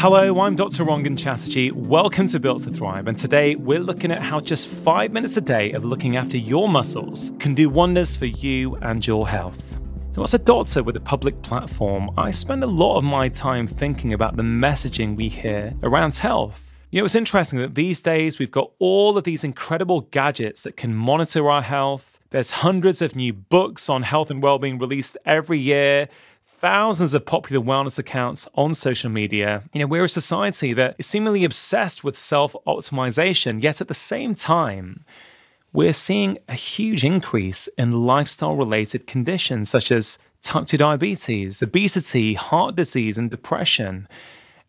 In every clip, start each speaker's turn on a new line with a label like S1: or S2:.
S1: Hello, I'm Dr. Rangan Chatterjee. Welcome to Built to Thrive, and today we're looking at how just five minutes a day of looking after your muscles can do wonders for you and your health. Now, as a doctor with a public platform, I spend a lot of my time thinking about the messaging we hear around health. You know, it's interesting that these days we've got all of these incredible gadgets that can monitor our health. There's hundreds of new books on health and well-being released every year thousands of popular wellness accounts on social media. You know, we're a society that is seemingly obsessed with self optimization, yet at the same time, we're seeing a huge increase in lifestyle related conditions such as type 2 diabetes, obesity, heart disease, and depression.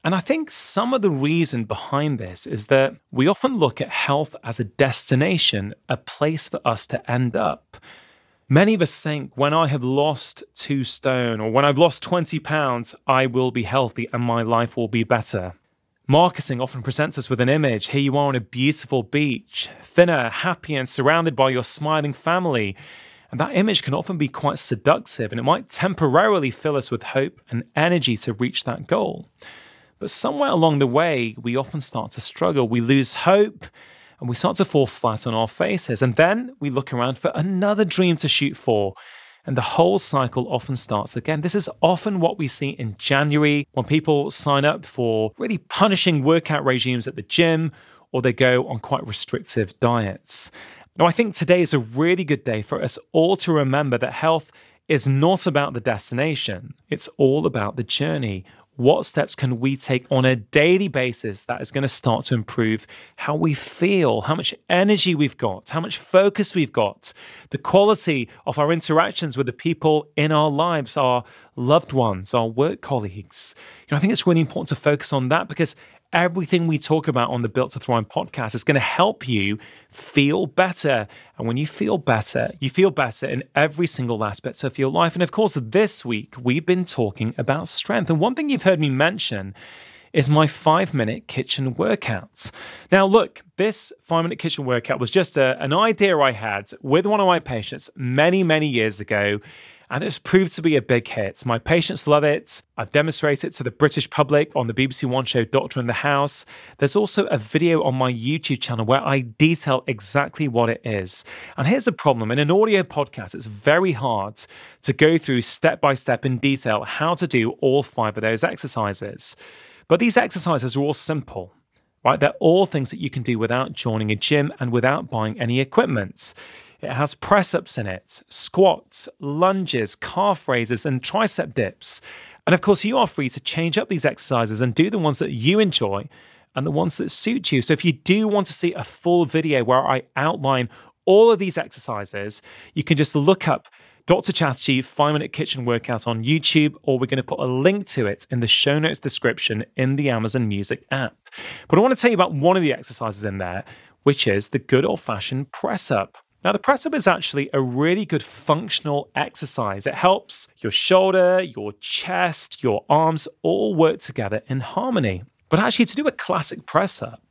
S1: And I think some of the reason behind this is that we often look at health as a destination, a place for us to end up. Many of us think when I have lost two stone or when I've lost 20 pounds, I will be healthy and my life will be better. Marketing often presents us with an image. Here you are on a beautiful beach, thinner, happy, and surrounded by your smiling family. And that image can often be quite seductive and it might temporarily fill us with hope and energy to reach that goal. But somewhere along the way, we often start to struggle. We lose hope and we start to fall flat on our faces. And then we look around for another dream to shoot for. And the whole cycle often starts again. This is often what we see in January when people sign up for really punishing workout regimes at the gym or they go on quite restrictive diets. Now, I think today is a really good day for us all to remember that health is not about the destination, it's all about the journey what steps can we take on a daily basis that is going to start to improve how we feel, how much energy we've got, how much focus we've got, the quality of our interactions with the people in our lives, our loved ones, our work colleagues. You know, I think it's really important to focus on that because everything we talk about on the Built to Thrive podcast is going to help you feel better. And when you feel better, you feel better in every single aspect of your life. And of course, this week we've been talking about strength. And one thing you've heard me mention is my five minute kitchen workout. Now, look, this five minute kitchen workout was just a, an idea I had with one of my patients many, many years ago and it's proved to be a big hit. My patients love it. I've demonstrated it to the British public on the BBC One show Doctor in the House. There's also a video on my YouTube channel where I detail exactly what it is. And here's the problem in an audio podcast, it's very hard to go through step by step in detail how to do all five of those exercises. But these exercises are all simple right? They're all things that you can do without joining a gym and without buying any equipment. It has press ups in it, squats, lunges, calf raises, and tricep dips. And of course, you are free to change up these exercises and do the ones that you enjoy and the ones that suit you. So if you do want to see a full video where I outline all of these exercises, you can just look up Dr. Chatterjee 5 Minute Kitchen Workout on YouTube, or we're going to put a link to it in the show notes description in the Amazon Music app. But I want to tell you about one of the exercises in there, which is the good old fashioned press up. Now, the press up is actually a really good functional exercise. It helps your shoulder, your chest, your arms all work together in harmony. But actually, to do a classic press up,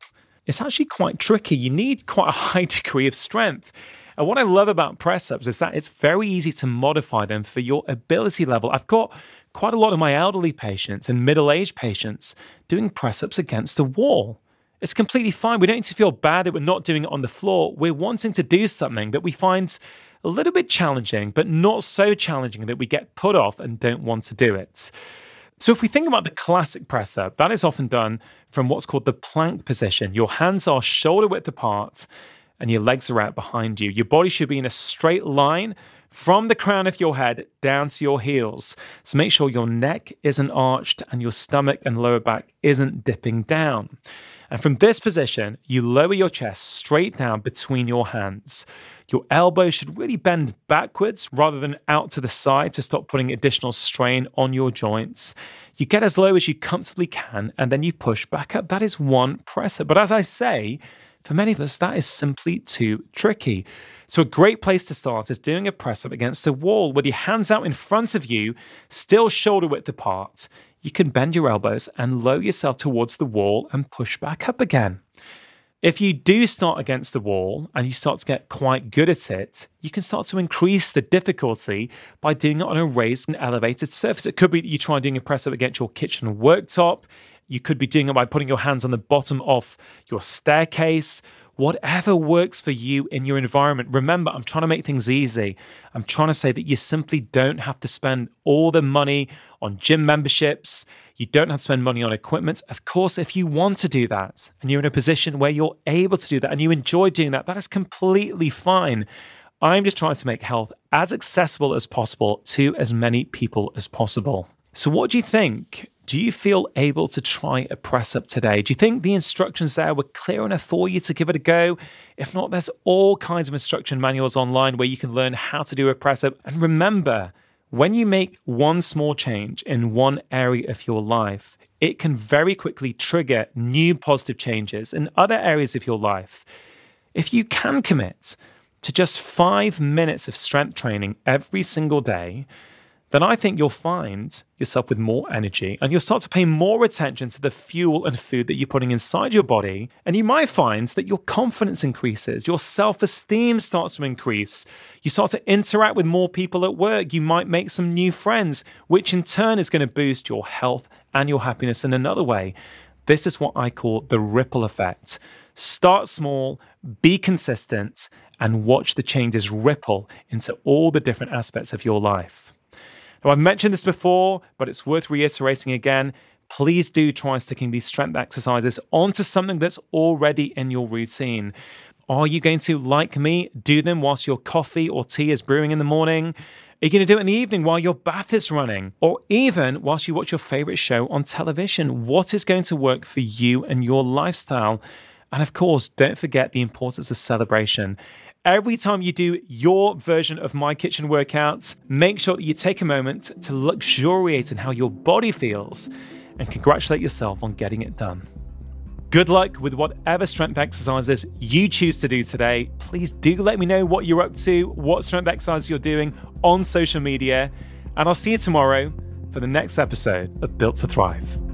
S1: it's actually quite tricky. You need quite a high degree of strength. And what I love about press ups is that it's very easy to modify them for your ability level. I've got quite a lot of my elderly patients and middle aged patients doing press ups against the wall. It's completely fine. We don't need to feel bad that we're not doing it on the floor. We're wanting to do something that we find a little bit challenging, but not so challenging that we get put off and don't want to do it. So, if we think about the classic press up, that is often done from what's called the plank position. Your hands are shoulder width apart and your legs are out behind you. Your body should be in a straight line from the crown of your head down to your heels. So, make sure your neck isn't arched and your stomach and lower back isn't dipping down. And from this position, you lower your chest straight down between your hands. Your elbows should really bend backwards rather than out to the side to stop putting additional strain on your joints. You get as low as you comfortably can and then you push back up. That is one presser. But as I say, for many of us, that is simply too tricky. So, a great place to start is doing a press up against a wall with your hands out in front of you, still shoulder width apart you can bend your elbows and lower yourself towards the wall and push back up again. If you do start against the wall and you start to get quite good at it, you can start to increase the difficulty by doing it on a raised and elevated surface. It could be that you try doing a press up against your kitchen worktop. You could be doing it by putting your hands on the bottom of your staircase whatever works for you in your environment. Remember, I'm trying to make things easy. I'm trying to say that you simply don't have to spend all the money on gym memberships. You don't have to spend money on equipment. Of course, if you want to do that and you're in a position where you're able to do that and you enjoy doing that, that is completely fine. I'm just trying to make health as accessible as possible to as many people as possible. So, what do you think? Do you feel able to try a press up today? Do you think the instructions there were clear enough for you to give it a go? If not, there's all kinds of instruction manuals online where you can learn how to do a press up. And remember, when you make one small change in one area of your life, it can very quickly trigger new positive changes in other areas of your life. If you can commit to just five minutes of strength training every single day, then I think you'll find yourself with more energy and you'll start to pay more attention to the fuel and food that you're putting inside your body. And you might find that your confidence increases, your self esteem starts to increase. You start to interact with more people at work. You might make some new friends, which in turn is going to boost your health and your happiness in another way. This is what I call the ripple effect. Start small, be consistent, and watch the changes ripple into all the different aspects of your life. Now, I've mentioned this before, but it's worth reiterating again. Please do try sticking these strength exercises onto something that's already in your routine. Are you going to, like me, do them whilst your coffee or tea is brewing in the morning? Are you going to do it in the evening while your bath is running? Or even whilst you watch your favorite show on television? What is going to work for you and your lifestyle? And of course, don't forget the importance of celebration. Every time you do your version of my kitchen workouts, make sure that you take a moment to luxuriate in how your body feels and congratulate yourself on getting it done. Good luck with whatever strength exercises you choose to do today. Please do let me know what you're up to, what strength exercise you're doing on social media, and I'll see you tomorrow for the next episode of Built to Thrive.